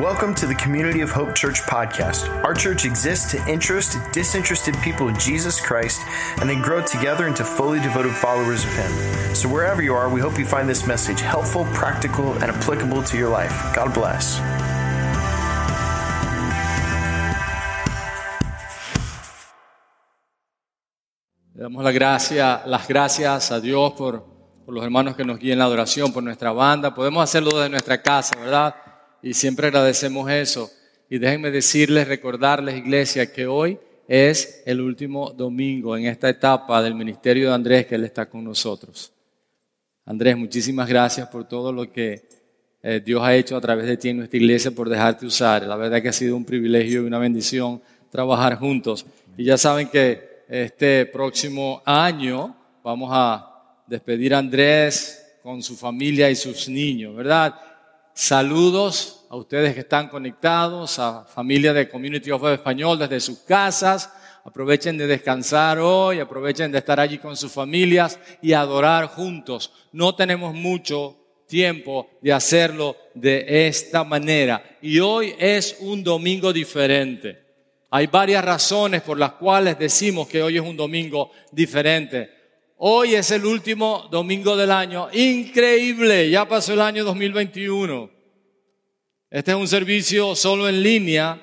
Welcome to the Community of Hope Church podcast. Our church exists to interest disinterested people in Jesus Christ and then grow together into fully devoted followers of Him. So, wherever you are, we hope you find this message helpful, practical, and applicable to your life. God bless. Le damos la gracia, las gracias a Dios por, por los hermanos que nos guían la adoración, por nuestra banda. Podemos hacerlo desde nuestra casa, ¿verdad? Y siempre agradecemos eso. Y déjenme decirles, recordarles, iglesia, que hoy es el último domingo en esta etapa del ministerio de Andrés, que Él está con nosotros. Andrés, muchísimas gracias por todo lo que eh, Dios ha hecho a través de ti en nuestra iglesia, por dejarte usar. La verdad que ha sido un privilegio y una bendición trabajar juntos. Y ya saben que este próximo año vamos a despedir a Andrés con su familia y sus niños, ¿verdad? Saludos a ustedes que están conectados, a familia de Community of Español desde sus casas. Aprovechen de descansar hoy, aprovechen de estar allí con sus familias y adorar juntos. No tenemos mucho tiempo de hacerlo de esta manera. Y hoy es un domingo diferente. Hay varias razones por las cuales decimos que hoy es un domingo diferente. Hoy es el último domingo del año. Increíble, ya pasó el año 2021. Este es un servicio solo en línea,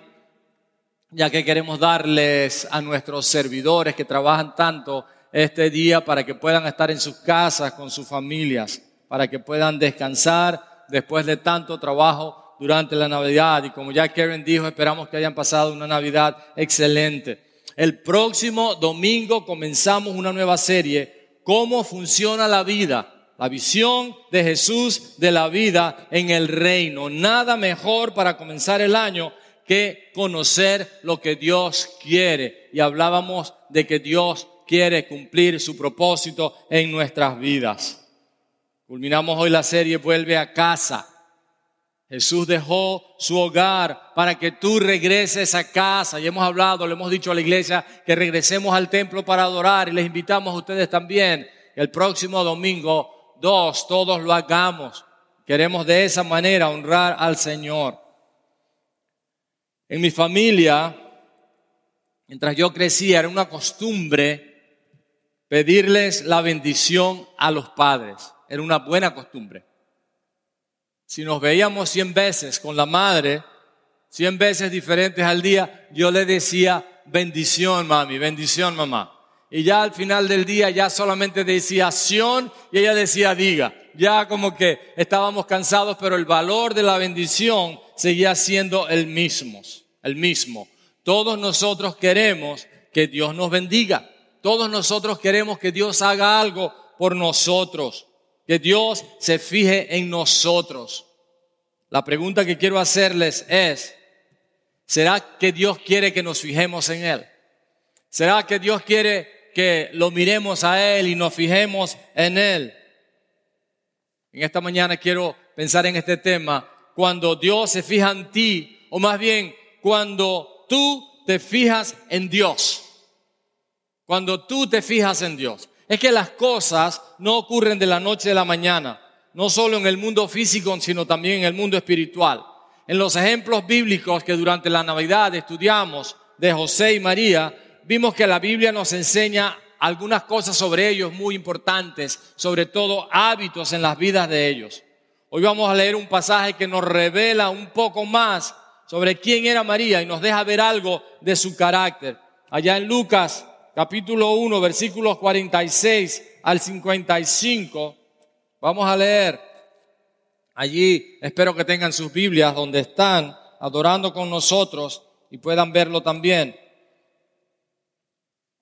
ya que queremos darles a nuestros servidores que trabajan tanto este día para que puedan estar en sus casas con sus familias, para que puedan descansar después de tanto trabajo durante la Navidad. Y como ya Karen dijo, esperamos que hayan pasado una Navidad excelente. El próximo domingo comenzamos una nueva serie cómo funciona la vida, la visión de Jesús de la vida en el reino. Nada mejor para comenzar el año que conocer lo que Dios quiere. Y hablábamos de que Dios quiere cumplir su propósito en nuestras vidas. Culminamos hoy la serie Vuelve a casa. Jesús dejó su hogar para que tú regreses a casa. Y hemos hablado, le hemos dicho a la iglesia que regresemos al templo para adorar y les invitamos a ustedes también. El próximo domingo, dos, todos lo hagamos. Queremos de esa manera honrar al Señor. En mi familia, mientras yo crecía, era una costumbre pedirles la bendición a los padres. Era una buena costumbre. Si nos veíamos cien veces con la madre, cien veces diferentes al día, yo le decía, bendición mami, bendición mamá. Y ya al final del día ya solamente decía acción y ella decía diga. Ya como que estábamos cansados, pero el valor de la bendición seguía siendo el mismo, el mismo. Todos nosotros queremos que Dios nos bendiga. Todos nosotros queremos que Dios haga algo por nosotros que Dios se fije en nosotros. La pregunta que quiero hacerles es, ¿será que Dios quiere que nos fijemos en Él? ¿Será que Dios quiere que lo miremos a Él y nos fijemos en Él? En esta mañana quiero pensar en este tema, cuando Dios se fija en ti, o más bien cuando tú te fijas en Dios. Cuando tú te fijas en Dios es que las cosas no ocurren de la noche a la mañana, no solo en el mundo físico, sino también en el mundo espiritual. En los ejemplos bíblicos que durante la Navidad estudiamos de José y María, vimos que la Biblia nos enseña algunas cosas sobre ellos muy importantes, sobre todo hábitos en las vidas de ellos. Hoy vamos a leer un pasaje que nos revela un poco más sobre quién era María y nos deja ver algo de su carácter. Allá en Lucas capítulo 1, versículos 46 al 55. Vamos a leer. Allí espero que tengan sus Biblias donde están adorando con nosotros y puedan verlo también.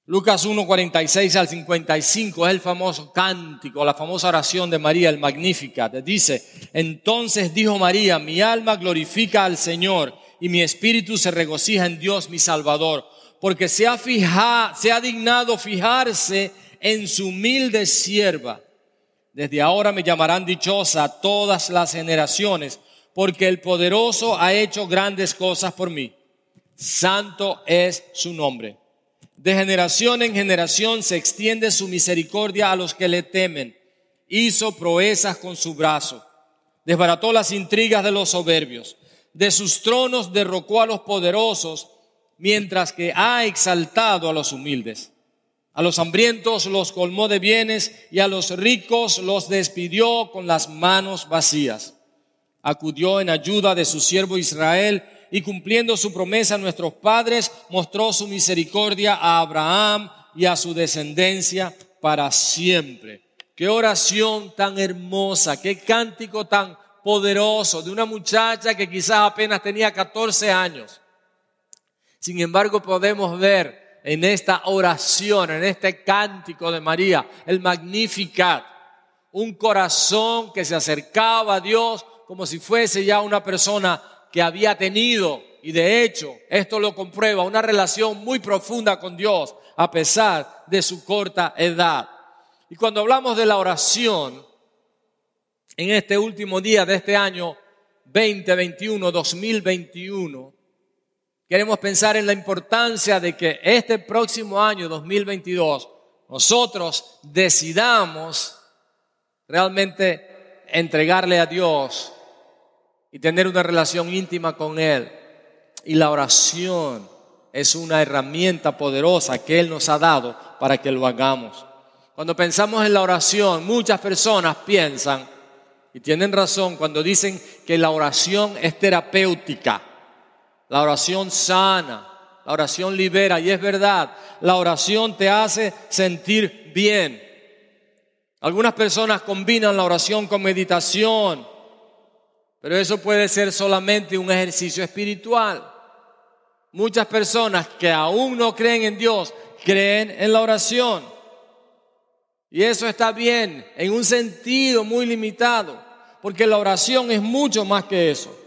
Lucas 1, 46 al 55 es el famoso cántico, la famosa oración de María, el Magnificat. Dice, entonces dijo María, mi alma glorifica al Señor y mi espíritu se regocija en Dios mi Salvador porque se ha, fijado, se ha dignado fijarse en su humilde sierva. Desde ahora me llamarán dichosa todas las generaciones, porque el poderoso ha hecho grandes cosas por mí. Santo es su nombre. De generación en generación se extiende su misericordia a los que le temen. Hizo proezas con su brazo. Desbarató las intrigas de los soberbios De sus tronos derrocó a los poderosos, mientras que ha exaltado a los humildes. A los hambrientos los colmó de bienes y a los ricos los despidió con las manos vacías. Acudió en ayuda de su siervo Israel y cumpliendo su promesa a nuestros padres, mostró su misericordia a Abraham y a su descendencia para siempre. Qué oración tan hermosa, qué cántico tan poderoso de una muchacha que quizás apenas tenía 14 años. Sin embargo, podemos ver en esta oración, en este cántico de María, el Magnificat, un corazón que se acercaba a Dios como si fuese ya una persona que había tenido, y de hecho esto lo comprueba, una relación muy profunda con Dios a pesar de su corta edad. Y cuando hablamos de la oración, en este último día de este año 2021, 2021, queremos pensar en la importancia de que este próximo año 2022 nosotros decidamos realmente entregarle a Dios y tener una relación íntima con Él. Y la oración es una herramienta poderosa que Él nos ha dado para que lo hagamos. Cuando pensamos en la oración, muchas personas piensan, y tienen razón, cuando dicen que la oración es terapéutica, la oración sana, la oración libera, y es verdad, la oración te hace sentir bien. Algunas personas combinan la oración con meditación, pero eso puede ser solamente un ejercicio espiritual. Muchas personas que aún no creen en Dios creen en la oración. Y eso está bien en un sentido muy limitado, porque la oración es mucho más que eso.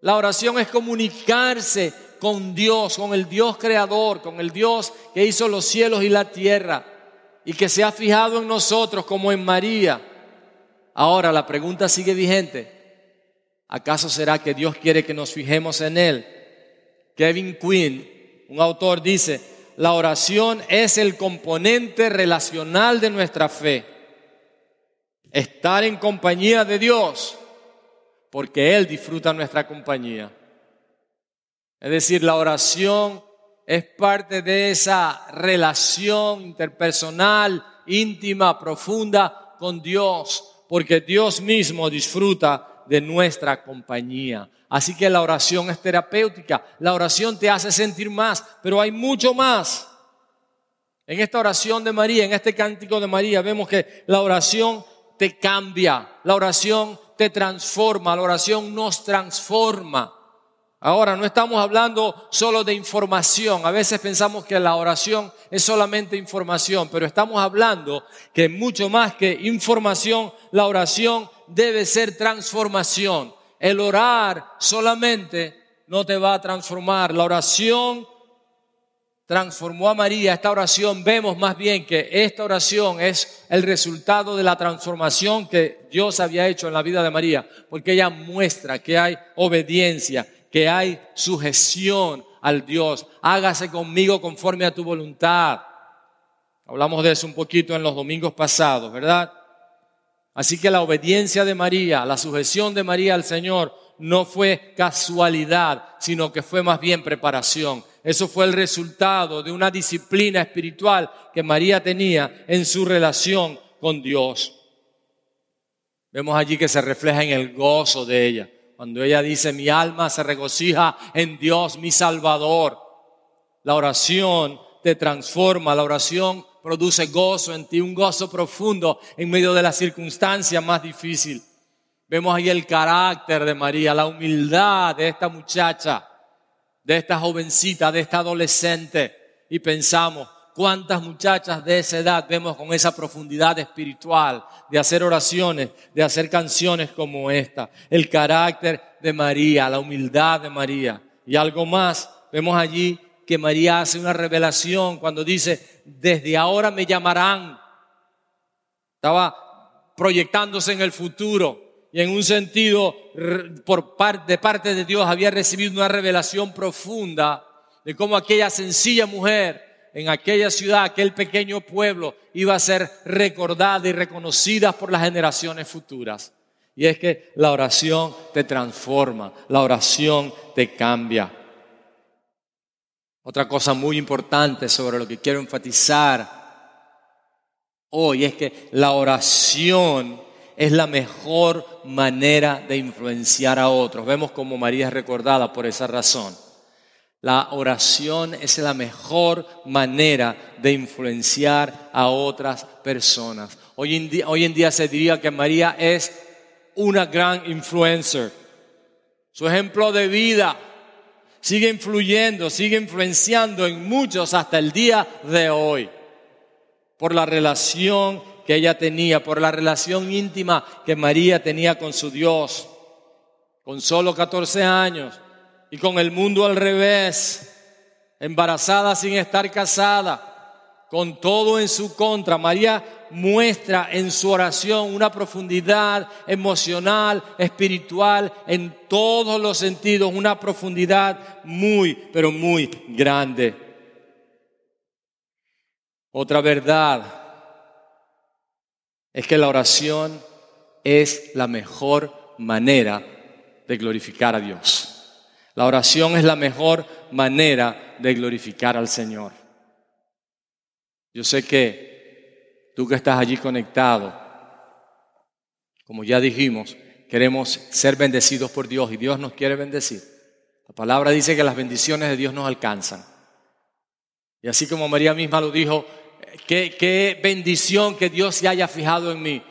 La oración es comunicarse con Dios, con el Dios creador, con el Dios que hizo los cielos y la tierra y que se ha fijado en nosotros como en María. Ahora la pregunta sigue vigente. ¿Acaso será que Dios quiere que nos fijemos en Él? Kevin Quinn, un autor, dice, la oración es el componente relacional de nuestra fe. Estar en compañía de Dios, porque Él disfruta nuestra compañía. Es decir, la oración es parte de esa relación interpersonal, íntima, profunda con Dios, porque Dios mismo disfruta de nuestra compañía. Así que la oración es terapéutica, la oración te hace sentir más, pero hay mucho más. En esta oración de María, en este cántico de María, vemos que la oración te cambia, la oración te transforma, la oración nos transforma. Ahora, no estamos hablando solo de información. A veces pensamos que la oración es solamente información, pero estamos hablando que mucho más que información, la oración debe ser transformación. El orar solamente no te va a transformar. La oración transformó a María. Esta oración vemos más bien que esta oración es el resultado de la transformación que Dios había hecho en la vida de María, porque ella muestra que hay obediencia, que hay sujeción al Dios. Hágase conmigo conforme a tu voluntad. Hablamos de eso un poquito en los domingos pasados, ¿verdad? Así que la obediencia de María, la sujeción de María al Señor no fue casualidad, sino que fue más bien preparación. Eso fue el resultado de una disciplina espiritual que María tenía en su relación con Dios. Vemos allí que se refleja en el gozo de ella. Cuando ella dice, mi alma se regocija en Dios, mi Salvador. La oración te transforma, la oración produce gozo en ti, un gozo profundo en medio de la circunstancia más difícil. Vemos ahí el carácter de María, la humildad de esta muchacha, de esta jovencita, de esta adolescente. Y pensamos, ¿cuántas muchachas de esa edad vemos con esa profundidad espiritual de hacer oraciones, de hacer canciones como esta? El carácter de María, la humildad de María. Y algo más, vemos allí que María hace una revelación cuando dice, desde ahora me llamarán. Estaba proyectándose en el futuro y en un sentido por parte, de parte de Dios había recibido una revelación profunda de cómo aquella sencilla mujer en aquella ciudad, aquel pequeño pueblo, iba a ser recordada y reconocida por las generaciones futuras. Y es que la oración te transforma, la oración te cambia. Otra cosa muy importante sobre lo que quiero enfatizar hoy es que la oración es la mejor manera de influenciar a otros. Vemos como María es recordada por esa razón. La oración es la mejor manera de influenciar a otras personas. Hoy en, día, hoy en día se diría que María es una gran influencer. Su ejemplo de vida sigue influyendo, sigue influenciando en muchos hasta el día de hoy. Por la relación que ella tenía, por la relación íntima que María tenía con su Dios, con solo 14 años y con el mundo al revés, embarazada sin estar casada, con todo en su contra. María muestra en su oración una profundidad emocional, espiritual, en todos los sentidos, una profundidad muy, pero muy grande. Otra verdad es que la oración es la mejor manera de glorificar a Dios. La oración es la mejor manera de glorificar al Señor. Yo sé que tú que estás allí conectado, como ya dijimos, queremos ser bendecidos por Dios y Dios nos quiere bendecir. La palabra dice que las bendiciones de Dios nos alcanzan. Y así como María misma lo dijo, qué, qué bendición que Dios se haya fijado en mí.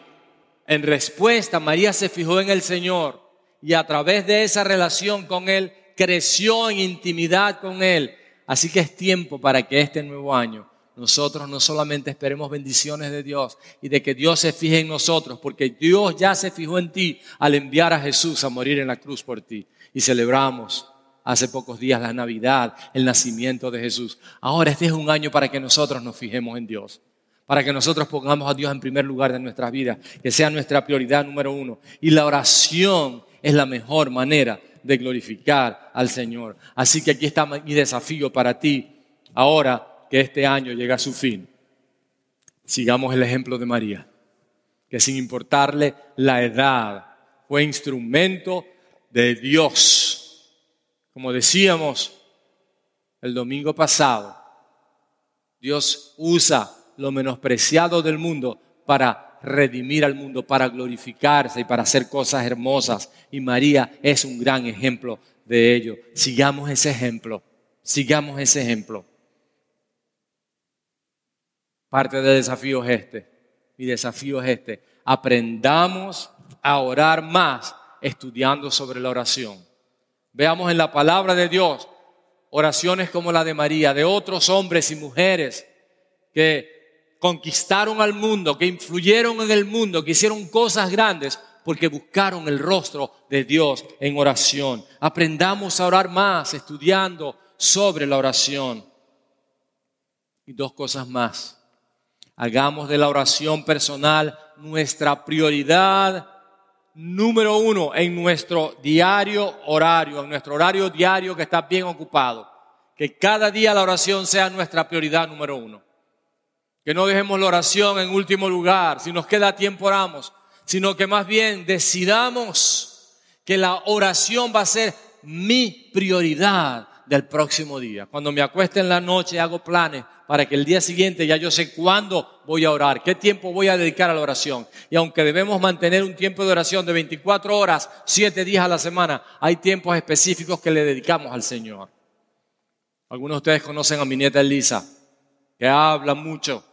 En respuesta, María se fijó en el Señor y a través de esa relación con Él creció en intimidad con Él. Así que es tiempo para que este nuevo año nosotros no solamente esperemos bendiciones de Dios y de que Dios se fije en nosotros, porque Dios ya se fijó en ti al enviar a Jesús a morir en la cruz por ti. Y celebramos hace pocos días la Navidad, el nacimiento de Jesús. Ahora este es un año para que nosotros nos fijemos en Dios, para que nosotros pongamos a Dios en primer lugar de nuestras vidas, que sea nuestra prioridad número uno. Y la oración es la mejor manera de glorificar al Señor. Así que aquí está mi desafío para ti, ahora que este año llega a su fin. Sigamos el ejemplo de María, que sin importarle la edad, fue instrumento de Dios. Como decíamos el domingo pasado, Dios usa lo menospreciado del mundo para redimir al mundo, para glorificarse y para hacer cosas hermosas. Y María es un gran ejemplo de ello. Sigamos ese ejemplo, sigamos ese ejemplo. Parte del desafío es este. Mi desafío es este. Aprendamos a orar más estudiando sobre la oración. Veamos en la palabra de Dios oraciones como la de María, de otros hombres y mujeres que conquistaron al mundo, que influyeron en el mundo, que hicieron cosas grandes porque buscaron el rostro de Dios en oración. Aprendamos a orar más estudiando sobre la oración. Y dos cosas más. Hagamos de la oración personal nuestra prioridad número uno en nuestro diario horario, en nuestro horario diario que está bien ocupado. Que cada día la oración sea nuestra prioridad número uno. Que no dejemos la oración en último lugar, si nos queda tiempo oramos, sino que más bien decidamos que la oración va a ser mi prioridad del próximo día. Cuando me acueste en la noche hago planes para que el día siguiente ya yo sé cuándo voy a orar, qué tiempo voy a dedicar a la oración. Y aunque debemos mantener un tiempo de oración de 24 horas, 7 días a la semana, hay tiempos específicos que le dedicamos al Señor. Algunos de ustedes conocen a mi nieta Elisa, que habla mucho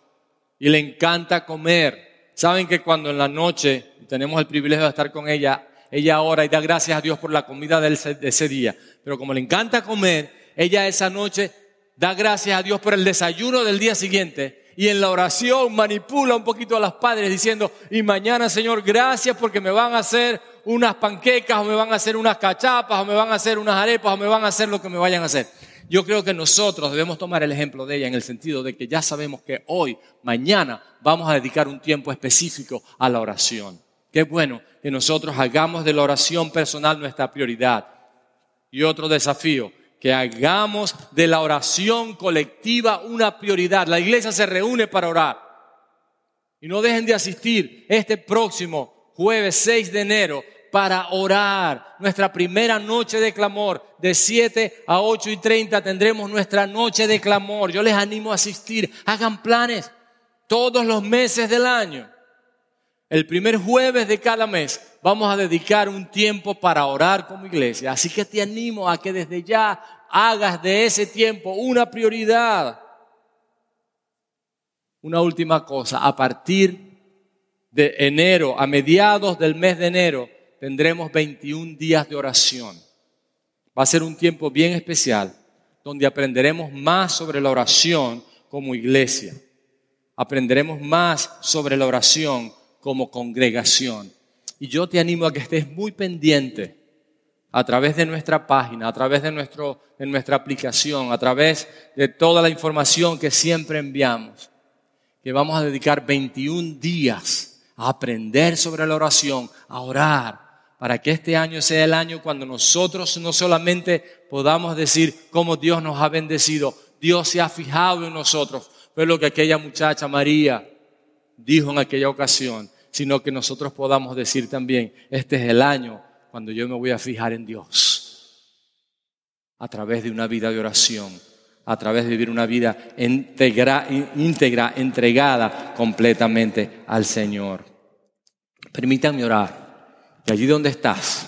y le encanta comer. Saben que cuando en la noche tenemos el privilegio de estar con ella, ella ora y da gracias a Dios por la comida de ese día. Pero como le encanta comer, ella esa noche da gracias a Dios por el desayuno del día siguiente y en la oración manipula un poquito a los padres diciendo, y mañana Señor, gracias porque me van a hacer unas panquecas o me van a hacer unas cachapas o me van a hacer unas arepas o me van a hacer lo que me vayan a hacer. Yo creo que nosotros debemos tomar el ejemplo de ella en el sentido de que ya sabemos que hoy, mañana, vamos a dedicar un tiempo específico a la oración. Qué bueno que nosotros hagamos de la oración personal nuestra prioridad. Y otro desafío, que hagamos de la oración colectiva una prioridad. La iglesia se reúne para orar. Y no dejen de asistir este próximo jueves 6 de enero, para orar. Nuestra primera noche de clamor, de 7 a 8 y 30 tendremos nuestra noche de clamor. Yo les animo a asistir. Hagan planes todos los meses del año. El primer jueves de cada mes vamos a dedicar un tiempo para orar como iglesia. Así que te animo a que desde ya hagas de ese tiempo una prioridad. Una última cosa, a partir de enero, a mediados del mes de enero, tendremos 21 días de oración. Va a ser un tiempo bien especial donde aprenderemos más sobre la oración como iglesia. Aprenderemos más sobre la oración como congregación. Y yo te animo a que estés muy pendiente a través de nuestra página, a través de, nuestro, de nuestra aplicación, a través de toda la información que siempre enviamos, que vamos a dedicar 21 días a aprender sobre la oración, a orar, para que este año sea el año cuando nosotros no solamente podamos decir cómo Dios nos ha bendecido, Dios se ha fijado en nosotros, fue lo que aquella muchacha María dijo en aquella ocasión, sino que nosotros podamos decir también, este es el año cuando yo me voy a fijar en Dios, a través de una vida de oración, a través de vivir una vida íntegra, entregada completamente al Señor. Permítanme orar. Y allí donde estás,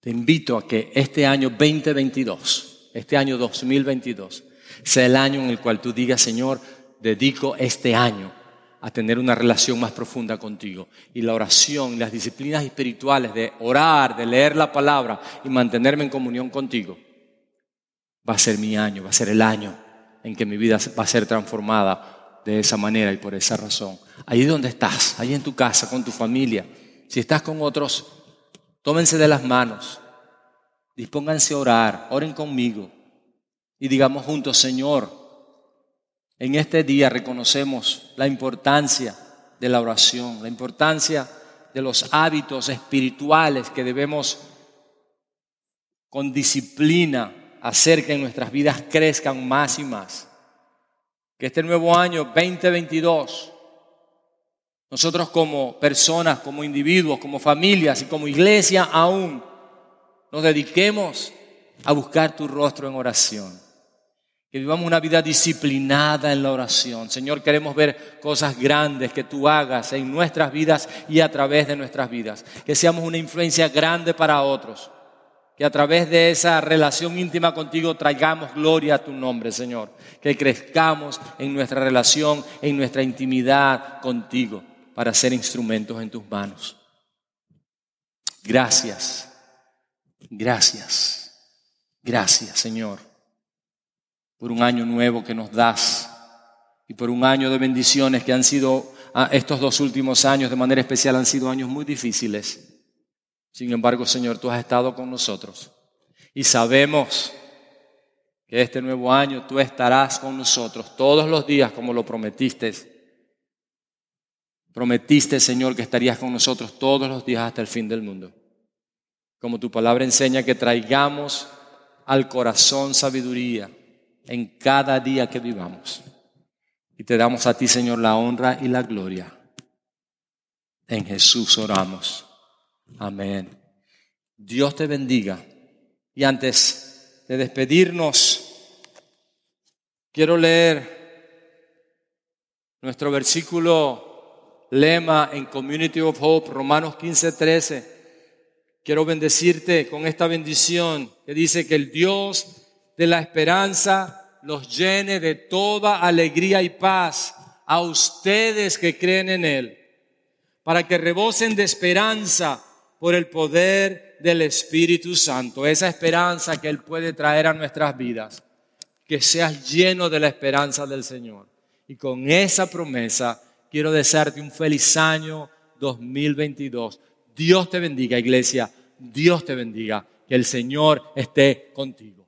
te invito a que este año 2022, este año 2022, sea el año en el cual tú digas, Señor, dedico este año a tener una relación más profunda contigo. Y la oración, las disciplinas espirituales de orar, de leer la palabra y mantenerme en comunión contigo, va a ser mi año, va a ser el año en que mi vida va a ser transformada de esa manera y por esa razón. Ahí donde estás, ahí en tu casa, con tu familia, si estás con otros, tómense de las manos, dispónganse a orar, oren conmigo y digamos juntos, Señor, en este día reconocemos la importancia de la oración, la importancia de los hábitos espirituales que debemos con disciplina hacer que nuestras vidas crezcan más y más. Que este nuevo año 2022, nosotros como personas, como individuos, como familias y como iglesia aún, nos dediquemos a buscar tu rostro en oración que vivamos una vida disciplinada en la oración. Señor, queremos ver cosas grandes que tú hagas en nuestras vidas y a través de nuestras vidas. Que seamos una influencia grande para otros. Que a través de esa relación íntima contigo traigamos gloria a tu nombre, Señor. Que crezcamos en nuestra relación, en nuestra intimidad contigo, para ser instrumentos en tus manos. Gracias. Gracias. Gracias, Señor por un año nuevo que nos das y por un año de bendiciones que han sido, ah, estos dos últimos años de manera especial han sido años muy difíciles. Sin embargo, Señor, tú has estado con nosotros y sabemos que este nuevo año tú estarás con nosotros todos los días como lo prometiste. Prometiste, Señor, que estarías con nosotros todos los días hasta el fin del mundo. Como tu palabra enseña que traigamos al corazón sabiduría en cada día que vivamos. Y te damos a ti, Señor, la honra y la gloria. En Jesús oramos. Amén. Dios te bendiga. Y antes de despedirnos, quiero leer nuestro versículo lema en Community of Hope, Romanos 15, 13. Quiero bendecirte con esta bendición que dice que el Dios de la esperanza los llene de toda alegría y paz a ustedes que creen en Él, para que rebosen de esperanza por el poder del Espíritu Santo, esa esperanza que Él puede traer a nuestras vidas, que seas lleno de la esperanza del Señor. Y con esa promesa quiero desearte un feliz año 2022. Dios te bendiga, iglesia. Dios te bendiga. Que el Señor esté contigo.